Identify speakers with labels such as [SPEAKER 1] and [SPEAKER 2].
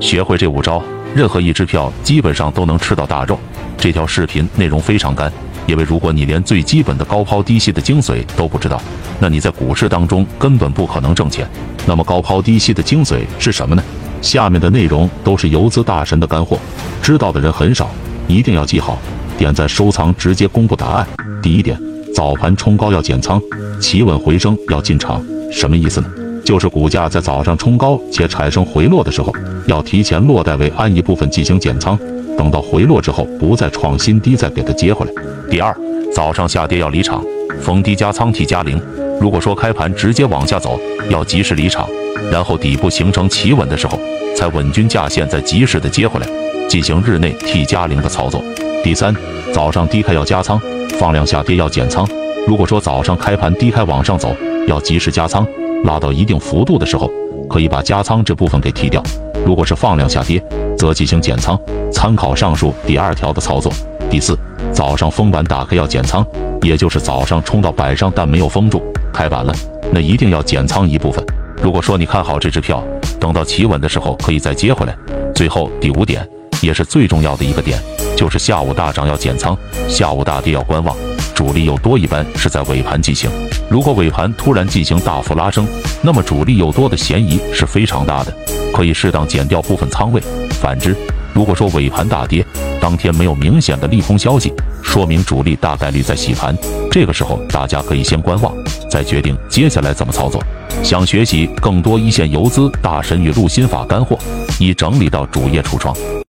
[SPEAKER 1] 学会这五招，任何一支票基本上都能吃到大肉。这条视频内容非常干，因为如果你连最基本的高抛低吸的精髓都不知道，那你在股市当中根本不可能挣钱。那么高抛低吸的精髓是什么呢？下面的内容都是游资大神的干货，知道的人很少，一定要记好。点赞收藏，直接公布答案。第一点，早盘冲高要减仓，企稳回升要进场，什么意思呢？就是股价在早上冲高且产生回落的时候，要提前落袋为安一部分进行减仓，等到回落之后不再创新低再给它接回来。第二，早上下跌要离场，逢低加仓 T 加零。如果说开盘直接往下走，要及时离场，然后底部形成企稳的时候，才稳均价线，再及时的接回来，进行日内 T 加零的操作。第三，早上低开要加仓，放量下跌要减仓。如果说早上开盘低开往上走，要及时加仓，拉到一定幅度的时候，可以把加仓这部分给提掉。如果是放量下跌，则进行减仓。参考上述第二条的操作。第四，早上封板打开要减仓，也就是早上冲到板上但没有封住，开板了，那一定要减仓一部分。如果说你看好这支票，等到企稳的时候可以再接回来。最后第五点，也是最重要的一个点。就是下午大涨要减仓，下午大跌要观望。主力又多，一般是在尾盘进行。如果尾盘突然进行大幅拉升，那么主力又多的嫌疑是非常大的，可以适当减掉部分仓位。反之，如果说尾盘大跌，当天没有明显的利空消息，说明主力大概率在洗盘。这个时候大家可以先观望，再决定接下来怎么操作。想学习更多一线游资大神与陆心法干货，已整理到主页橱窗。